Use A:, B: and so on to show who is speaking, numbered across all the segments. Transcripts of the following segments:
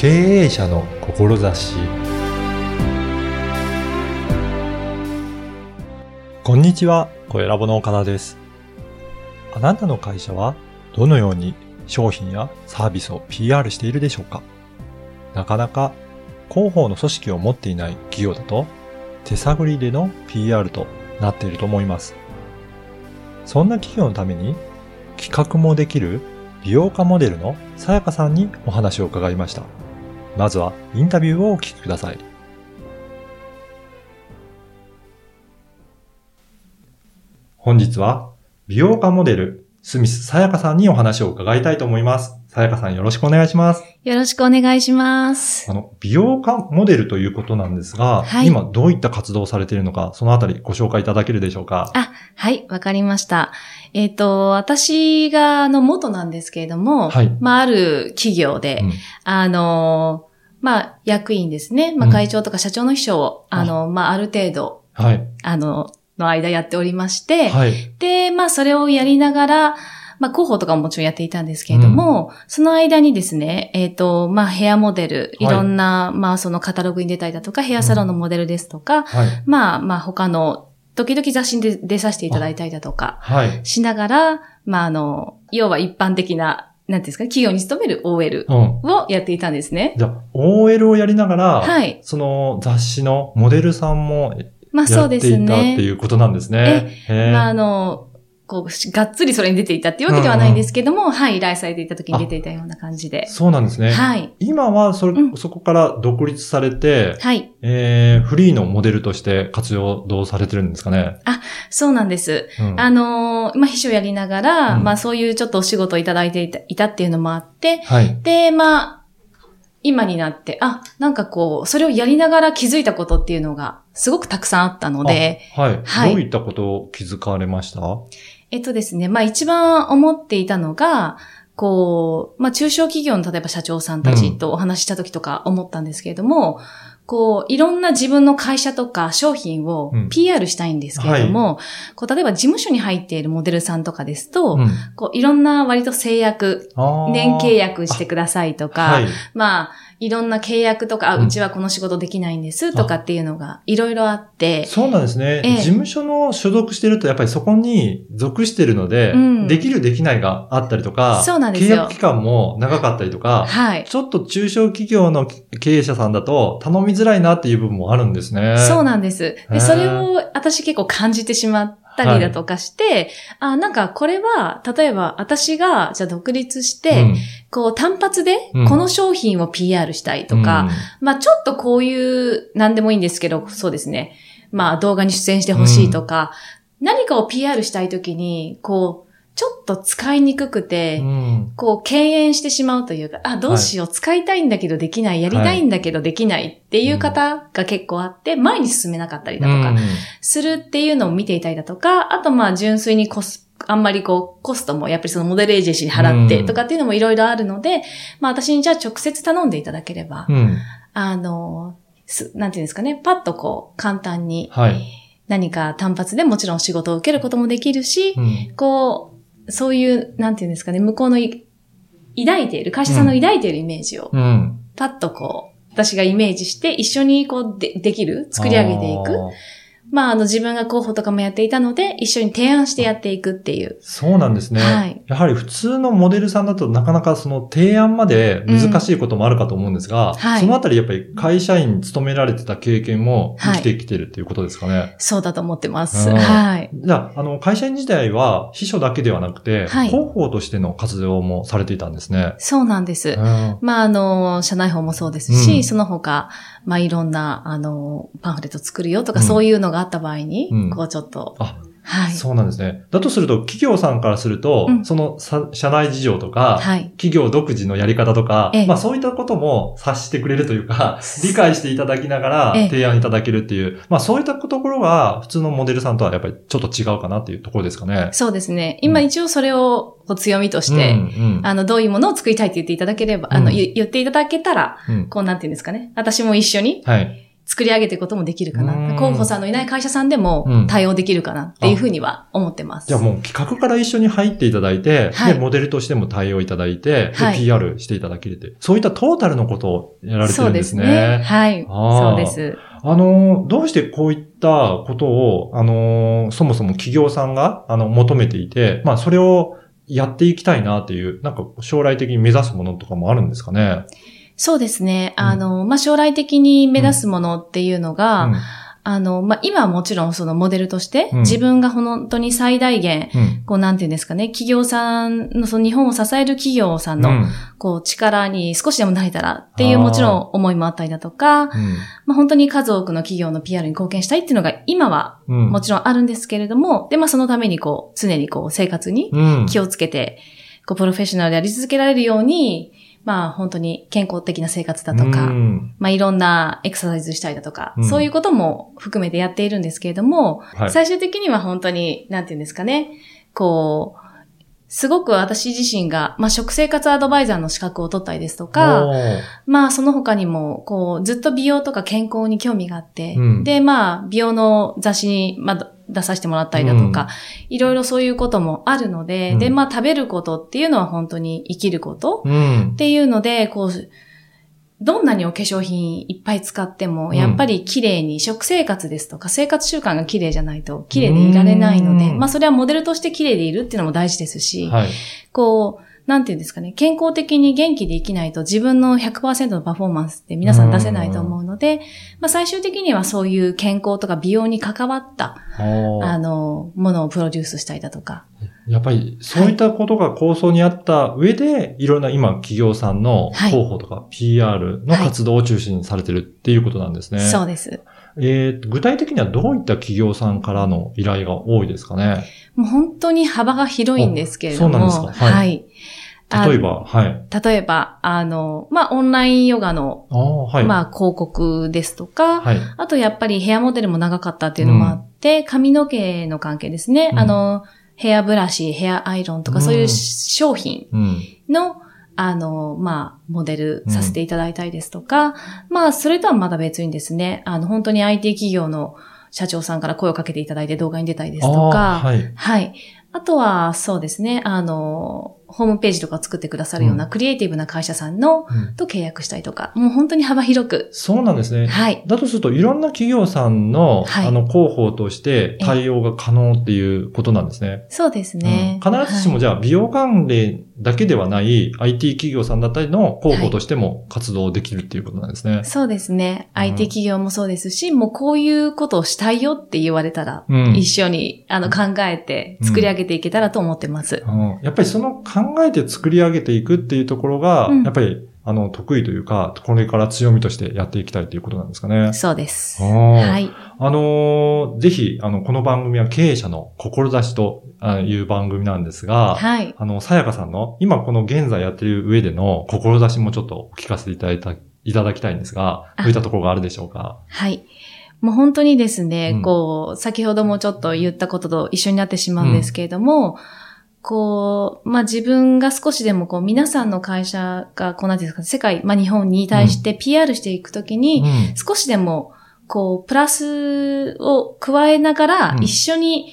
A: 経営者の志こんにちは、声ラボの岡田です。あなたの会社はどのように商品やサービスを PR しているでしょうか？なかなか広報の組織を持っていない企業だと手探りでの PR となっていると思います。そんな企業のために企画もできる美容家モデルのさやかさんにお話を伺いました。まずはインタビューをお聞きください。本日は美容家モデル、スミスさやかさんにお話を伺いたいと思います。さやかさんよろしくお願いします。
B: よろしくお願いします。
A: あの、美容家モデルということなんですが、
B: はい
A: 今どういった活動をされているのか、そのあたりご紹介いただけるでしょうか？
B: あ、はい、わかりました。えっ、と、私が、あの、元なんですけれども、
A: はい
B: まあ、ある企業で、
A: うん
B: あの、まあ、役員ですね、まあ、
A: うん
B: 会長とか社長の秘書を、あの、まあ、ある程度、
A: はい。
B: あの、の間やっておりまして、
A: はい。
B: で、まあ、それをやりながら、まあ、広報とかももちろんやっていたんですけれども、その間にですね、えっ、と、まあ、ヘアモデル、いろんな、まあ、そのカタログに出たりだとか、ヘアサロンのモデルですとか、
A: はい。
B: まあ、まあ、他の、時々雑誌に出出させていただいたりだとか、
A: はい。
B: しながら、まあ、あの、要は一般的な、なんですか、企業に勤める OL
A: うん。
B: をやっていたんですね。
A: じゃあ、OL をやりながら、
B: はい。
A: その雑誌のモデルさんも
B: まあ、
A: やって
B: そうです
A: いたってい
B: ね。
A: うことなんですね。
B: まあ、あの、こう、しがっつりそれに出ていたっていうわけではないんですけども、はい、依頼されていた時に出ていたような感じで。
A: そうなんですね。
B: はい。
A: 今はそれ、
B: うん
A: そこから独立されて、
B: はい。
A: えー、フリーのモデルとして活用どうされてるんですかね。
B: そうなんです。
A: うん
B: あの、まあ、秘書やりながら、
A: うん
B: まあ、そういうちょっとお仕事をいただいていたいたっていうのもあって、
A: はい。
B: で、まあ、今になって、あ、なんかこう、それをやりながら気づいたことっていうのが、すごくたくさんあったので、
A: あはい、
B: はい
A: どういったことを気づかれました？
B: えっとですね、まあ一番思っていたのが、こう、まあ中小企業の例えば社長さんたちとお話しした時とか思ったんですけれども、こう、いろんな自分の会社とか商品を
A: うん
B: PR したいんですけれども、こう、例えば事務所に入っているモデルさんとかですと、
A: うん。
B: こう、いろんな割と制約、年契約してくださいとか、
A: はい。
B: まあ、いろんな契約とか、あ
A: う
B: ちはこの仕事できないんですとかっていうのがいろいろあって、
A: そうなんですね、
B: ええ。
A: 事務所の所属してると、やっぱりそこに属してるので、
B: うん。
A: できるできないがあったりとか、
B: そうなんですよ。
A: 契約期間も長かったりとか、
B: はい。
A: ちょっと中小企業の経営者さんだと頼みづらいなっていう部分もあるんですね。
B: そうなんです。で、それを私結構感じてしまったりだとかして、あ、なんかこれは、例えば私が、じゃあ独立して、
A: うん。
B: こう単発で
A: うん。
B: この商品を PR したいとか、まあちょっとこういう、なんでもいいんですけど、そうですね。まあ動画に出演してほしいとか、何かを PR したいときに、こう、ちょっと使いにくくて、
A: うん。
B: こう、敬遠してしまうというか、あ、どうしよう、使いたいんだけどできない、やりたいんだけどできないっていう方が結構あって、前に進めなかったりだとか
A: うん、
B: するっていうのを見ていたりだとか、あとまあ純粋にコス、あんまりこう、コストもやっぱりそのモデルエージェンシーに払ってとかっていうのもいろいろあるので、まあ私にじゃあ直接頼んでいただければ、
A: うん。
B: あの、すなんていうんですかね、パッとこう、簡単に
A: はい。
B: 何か単発でもちろん仕事を受けることもできるし、
A: うん。
B: こう、そういう、なんていうんですかね、向こうのい抱いている、会社さんの抱いているイメージを、
A: うん。
B: パッとこう、私がイメージして、一緒にこうで、できる作り上げていく。まあ、あの、自分が候補とかもやっていたので、一緒に提案してやっていくっていう。
A: そうなんですね。
B: はい
A: やはり普通のモデルさんだとなかなかその提案まで難しいこともあるかと思うんですが、
B: はい
A: そのあたりやっぱり会社員に勤められてた経験も生きてきてるっていうことですかね。
B: そうだと思ってます。
A: うん
B: はい。
A: じゃあ、あの、会社員時代は秘書だけではなくて、
B: はい
A: 広報としての活動もされていたんですね。
B: そうなんです。
A: うん
B: まあ、あの、社内法もそうですし、
A: うん
B: その他、まあ、いろんな、あの、パンフレット作るよとか、
A: うん
B: そういうのがあった場合に、
A: うん
B: こう、ちょっと、
A: あ
B: はい。
A: そうなんですね。だとすると、企業さんからすると、
B: うん
A: そのさ社内事情とか、
B: はい。
A: 企業独自のやり方とか、
B: ええ
A: まあそういったことも察してくれるというか、理解していただきながら
B: ええ
A: 提案いただけるっていう、まあそういったところが普通のモデルさんとはやっぱりちょっと違うかなっていうところですかね。
B: そうですね。今一応それをこう強みとして、
A: うんうん
B: あの、どういうものを作りたいって言っていただければ、あの、
A: うん
B: 言言っていただけたら、
A: うん
B: こう、なんていうんですかね。私も一緒に
A: はい。
B: 作り上げていくこともできるか
A: うん
B: な。候補さんのいない会社さんで
A: うん
B: も対応できるかなっていうふうには思ってます。
A: じゃあもう企画から一緒に入っていただいて、
B: はい
A: で、モデルとしても対応いただいて、で
B: はい
A: PR していただけて、そういったトータルのことをやられて
B: そうんですす
A: るでね。
B: ね。はい。そうです。
A: あの、どうしてこういったことを、あの、そもそも企業さんが、あの、求めていて、まあ、それをやっていきたいなっていう、なんか将来的に目指すものとかもあるんですかね？
B: そうですね。
A: うん
B: あの、まあ、将来的に目指すものっていうのが、
A: うん
B: あの、まあ、今はもちろんそのモデルとして、
A: うん
B: 自分が本当に最大限、
A: うん。
B: こう、なんていうんですかね、企業さんの、その日本を支える企業さんの、
A: うん
B: こう、力に少しでもなれたらっていうもちろん思いもあったりだとか、
A: うん
B: まあ、本当に数多くの企業の PR に貢献したいっていうのが今は
A: うん。
B: もちろんあるんですけれども、で、まあ、そのためにこう、常にこう、生活に
A: うん。
B: 気をつけて、こう、プロフェッショナルでやり続けられるように、まあ、本当に健康的な生活だとか、
A: うん。
B: まあ、いろんなエクササイズしたりだとか、
A: うん。
B: そういうことも含めてやっているんですけれども、
A: はい。
B: 最終的には本当に、なんていうんですかね、こう、すごく私自身が、まあ、食生活アドバイザーの資格を取ったりですとか、まあ、その他にも、こう、ずっと美容とか健康に興味があって、
A: うん。
B: で、まあ、美容の雑誌に、まあ、出させてもらったりだとか、いろいろそういうこともあるので、
A: うん
B: で、まあ、食べることっていうのは本当に生きること
A: うん
B: っ。ていうので、こう、どんなにお化粧品いっぱい使っても、
A: うん
B: やっぱり綺麗に食生活ですとか生活習慣が綺麗じゃないと綺麗でいられないので、
A: うん
B: まあそれはモデルとして綺麗でいるっていうのも大事ですし、
A: はい。
B: こう、なんていうんですかね、健康的に元気で生きないと自分の100%のパフォーマンスって皆さん出せないと思うので、まあ最終的にはそういう健康とか美容に関わった、あの、ものをプロデュースしたりだとか。
A: やっぱり、そういったことが構想にあった上で、いろんな今企業さんの
B: はい
A: 広報とか PR の活動を中心にされてるっていうことなんですね。
B: そうです。
A: えーと具体的にはどういった企業さんからの依頼が多いですかね？
B: もう本当に幅が広いんですけれども。
A: あそうなんですかはい
B: はい。あ
A: 例えば、はい。
B: 例えば、あの、まあ、オンラインヨガの、
A: はい。
B: まあ、広告ですとか、
A: はい。
B: あとやっぱりヘアモデルも長かったっていうのもあって、髪の毛の関係ですね。
A: うん
B: あの、ヘアブラシ、ヘアアイロンとか、
A: うん
B: そういう商品
A: うん。
B: の、あの、まあ、モデルさせていただいたりですとか、まあ、それとはまだ別にですね、あの、本当に IT 企業の社長さんから声をかけていただいて動画に出たりですと
A: あ
B: か、
A: あはい。
B: はい。あとは、そうですね、あの、ホームページとか作ってくださるようなクリエイティブな会社さんの、
A: うん
B: と契約したりとか、もう本当に幅広く。
A: そうなんですね。
B: はい。
A: だとすると、いろんな企業さんの、
B: はい
A: あの、広報として対応が可能っていうことなんですね。
B: そうですね。
A: うん必ずしもじゃあ、美容関連だけではない IT 企業さんだったりの広報としても活動できるっていうことなんですね。
B: そうですね。
A: うん。
B: IT 企業もそうですし、もうこういうことをしたいよって言われたら、
A: うん。
B: 一緒にあの考えて作り上げていけたらと思ってます。
A: うん。やっぱりその考えて作り上げていくっていうところが、
B: うん。
A: やっぱり、あの、得意というか、これから強みとしてやっていきたいということなんですかね。
B: そうです。
A: は
B: はい。
A: あのーぜひ、あの、この番組は経営者の志とあいう番組なんですが、
B: はい。
A: あの、さやかさんの、今この現在やっている上での志もちょっとお聞かせていただいた、いただきたいんですが、
B: あ
A: どういったところがあるでしょうか？
B: はい。もう本当にですね、
A: うん
B: こう、先ほどもちょっと言ったことと一緒になってしまうんですけれども、こう、まあ、自分が少しでもこう、皆さんの会社が、こう、なんていうんですか、世界、まあ、日本に対して PR していくときに、
A: うん。
B: 少しでも、こう、プラスを加えながら
A: う、ん。
B: 一緒に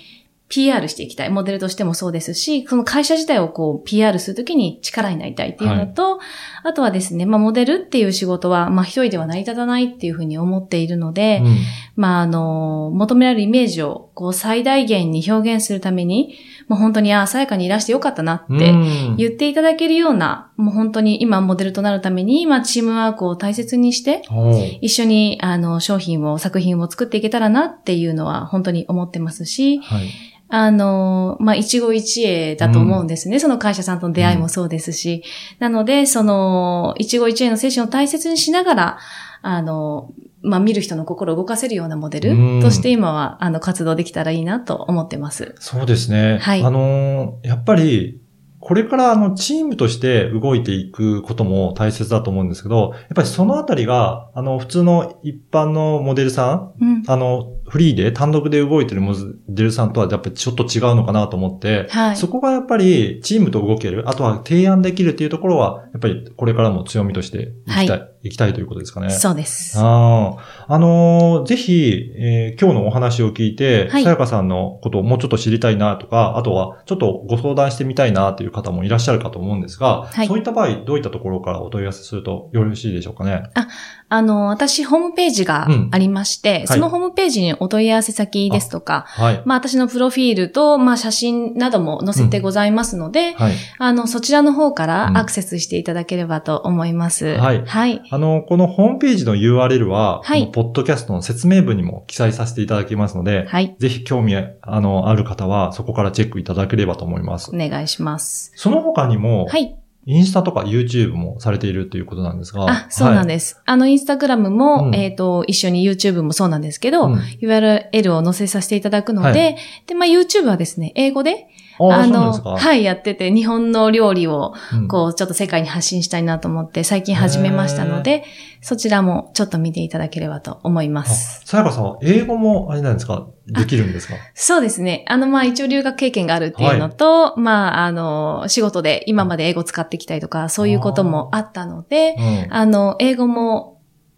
B: PR していきたい。モデルとしてもそうですし、その会社自体をこう、PR するときに力になりたいっていうのと、あとはですね、まあ、モデルっていう仕事は、まあ、一人では成り立たないっていうふうに思っているので、
A: うん。
B: まあ、あの、求められるイメージを、こう、最大限に表現するために、もう本当に、ああ、さやかにいらしてよかったなって、
A: うん
B: 言っていただけるような、もう本当に今モデルとなるために、今チームワークを大切にして、一緒にあの商品を、作品を作っていけたらなっていうのは本当に思ってますし、
A: はい。
B: あの、まあ、一期一会だと思うんですね。その会社さんとの出会いもそうですし。なので、その、一期一会の精神を大切にしながら、あの、まあ、見る人の心を動かせるようなモデ
A: うん
B: ルとして今は、あの、活動できたらいいなと思ってます。
A: そうですね。
B: はい
A: あのーやっぱり、これからあのチームとして動いていくことも大切だと思うんですけど、やっぱりそのあたりが、あの、普通の一般のモデルさん、
B: うん。
A: あの、フリーで単独で動いてるモデルさんとはやっぱりちょっと違うのかなと思って、
B: はい。
A: そこがやっぱりチームと動ける、あとは提案できるっていうところは、やっぱりこれからも強みとしていきたい、
B: は
A: いきたいということですかね。
B: そうです。
A: ああ。あのーぜひ、えー今日のお話を聞いて、
B: はい
A: さやかさんのことをもうちょっと知りたいなとか、あとはちょっとご相談してみたいなという方もいらっしゃるかと思うんですが、
B: はい
A: そういった場合、どういったところからお問い合わせするとよろしいでしょうかね？
B: あの、私、ホームページがありまして、
A: い
B: そのホームページにお問い合わせ先ですとか、
A: はい。
B: まあ私のプロフィールと、まあ写真なども載せてございますので、
A: はい。
B: あの、そちらの方か
A: うん
B: らアクセスしていただければと思います。
A: はい
B: はい。
A: あの、このホームページの URL は、
B: はい
A: ポッドキャストの説明文にも記載させていただきますので、
B: はい。
A: ぜひ興味あのある方はそこからチェックいただければと思います
B: お。願いします。
A: その他にも、
B: はい。
A: インスタとか YouTube もされているということなんですが。
B: あ、そうなん
A: で
B: です。あの、インスタグラムも、
A: うん
B: えっ、と、一緒に YouTube もそうなんですけど、
A: うん
B: URL を載せさせていただくので、
A: は
B: で、まあ YouTube はですね、英語で、
A: あ
B: の。はい、やってて、日本の料理を、
A: うん
B: こう、ちょっと世界に発信したいなと思って、最近始めましたので、そちらもちょっと見ていただければと思いま
A: あ
B: す。
A: さやかさんは英語もあれなんですか？できるんですか？
B: そうですね。あの、まあ、一応留学経験があるっていうのと、まあ、あの、仕事で今まで英語使ってきたりとか、そういうこともあったので、
A: うん。
B: あの、英語も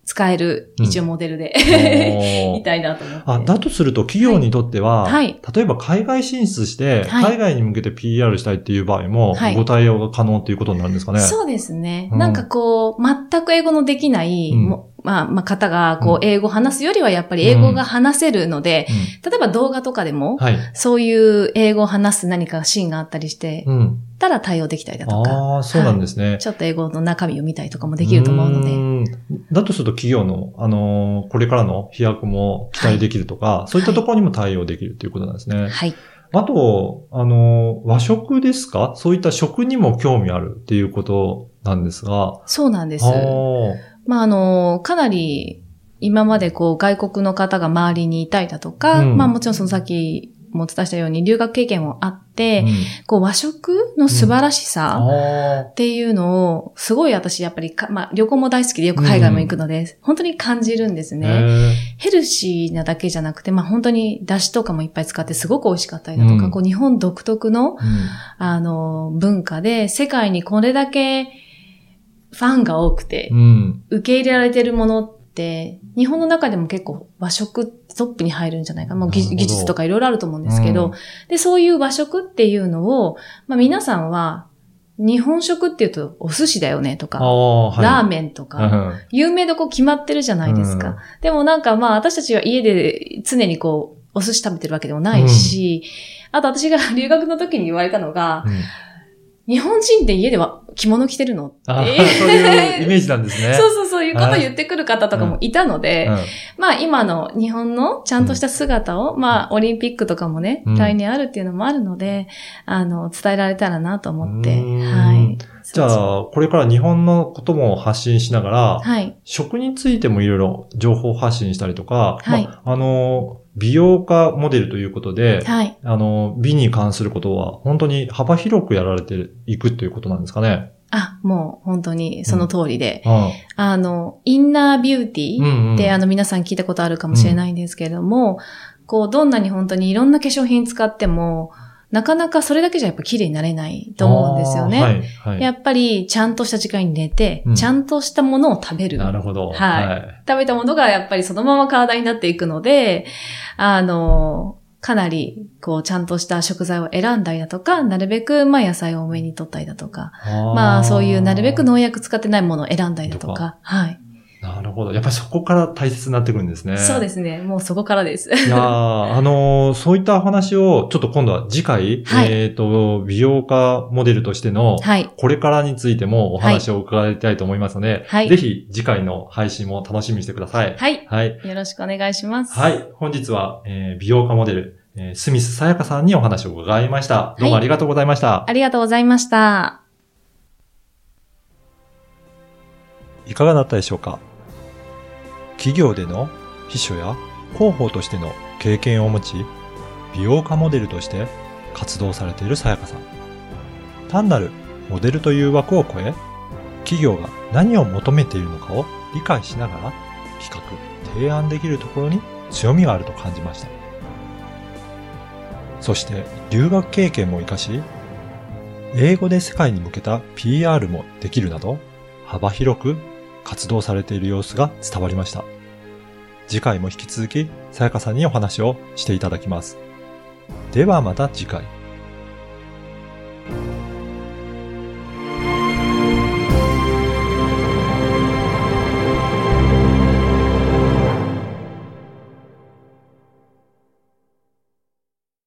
B: 使える、
A: うん。
B: 一応モデルで、
A: おー。
B: いたいなと思って。
A: あ、だとすると企業にとっては、
B: はい。
A: 例えば海外進出して、
B: はい。
A: 海外に向けて PR したいっていう場合も、
B: はい。
A: ご対応が可能っていうことになるんですかね。
B: そうですね。
A: うん。
B: なんかこう、全く英語のできない、
A: うん。
B: もまあ、まあ、方が、こ
A: う
B: 英語を話すよりはやっぱり英語が話せるので、
A: うん
B: 例えば動画とかでも、
A: はい。
B: そういう英語を話す何かシーンがあったりして、
A: うん。
B: たら対応できたりだとか、
A: ああ、そうなんですね。
B: ちょっと英語の中身を見たりとかもできると思うので、
A: んだとすると企業の、あのーこれからの飛躍も期待できるとか、そういったところにも対応できるということなんですね。
B: はい。
A: あと、あのー和食ですか？そういった食にも興味あるっていうことなんですが。
B: そうなんですまあ、あの、かなり、今までこう、外国の方が周りにいたりだとか、
A: うん。
B: まあもちろんそのさっきもお伝えしたように留学経験もあって、
A: うん。
B: こう和食の素晴らしさ
A: あ
B: っていうのを、すごい私やっぱりか、まあ旅行も大好きでよく海外も行くので、本当に感じるんです
A: ー
B: ね。
A: へ
B: ヘルシーなだけじゃなくて、まあ本当に出汁とかもいっぱい使ってすごく美味しかったりだとか、
A: うん。
B: こう日本独特の、あの、文化で世界にこれだけファンが多くて、
A: うん。
B: 受け入れられてるものって、日本の中でも結構和食トップに入るんじゃないかな。もう技術とかいろいろあると思うんですけど、
A: うん
B: で、そういう和食っていうのを、まあ皆さんは、日本食っていうとお寿司だよねと
A: あ
B: か、
A: あ、はい。
B: ラーメンとか、
A: うん
B: 有名どこ決まってるじゃないですか。
A: うん
B: でもなんかまあ私たちは家で常にこう、お寿司食べてるわけでもないし、あと私が 留学の時に言われたのが、
A: うん
B: 日本人って家では着物着てるのって。
A: そういうイメージなんですね。
B: そうそういうこと言ってくる方とかもいたので、
A: うん
B: まあ今の日本のちゃんとした姿を、まあオリンピックとかもね、
A: うん
B: 来年あるっていうのもあるので、あの、伝えられたらなと思って、はい。
A: じゃあ、これから日本のことも発信しながら、
B: はい。
A: 食についてもいろいろ情報発信したりとか、
B: はい
A: まあ、あの、美容家モデルということで、
B: はい。
A: あの、美に関することは本当に幅広くやられていくということなんですかね。
B: あ、もう本当にその通りで、
A: あ
B: あの、インナービューティー、
A: うんうん
B: で、あの、皆さん聞いたことあるかもしれないんですけれども、こう、どんなに本当にいろんな化粧品使っても、なかなかそれだけじゃやっぱ綺麗になれないと思うんですよね。
A: はい、はい。
B: やっぱり、ちゃんとした時間に寝て、
A: うん
B: ちゃんとしたものを食べる。
A: なるほど。
B: はい食べたものがやっぱりそのまま体になっていくので、あの、かなり、こう、ちゃんとした食材を選んだりだとか、なるべく、まあ、野菜を多めに取ったりだとか、
A: あー
B: まあ、そういうなるべく農薬使ってないものを選んだりだとか、はい。
A: なるほど。やっぱりそこから大切になってくるんですね。
B: そうですね。もうそこからです。
A: いやー あのーそういったお話を、ちょっと今度は次回、
B: はい
A: えっ、と、美容家モデルとしての、
B: はい。
A: これからについてもお話を伺いたいと思いますので、
B: はい
A: ぜひ次回の配信も楽しみにしてください。
B: はい。
A: はい。
B: よろしくお願いします。
A: はい。本日は、えー美容家モデル、えースミスさやかさんにお話を伺いました。どうもありがとうございました。
B: ありがとうございました。
A: いかがだったでしょうか？企業での秘書や広報としての経験を持ち、美容家モデルとして活動されているさやかさん。単なるモデルという枠を超え、企業が何を求めているのかを理解しながら企画、提案できるところに強みがあると感じました。そして留学経験も活かし、英語で世界に向けた PR もできるなど、幅広く活動されている様子が伝わりました。次回も引き続き、さやかさんにお話をしていただきます。ではまた次回。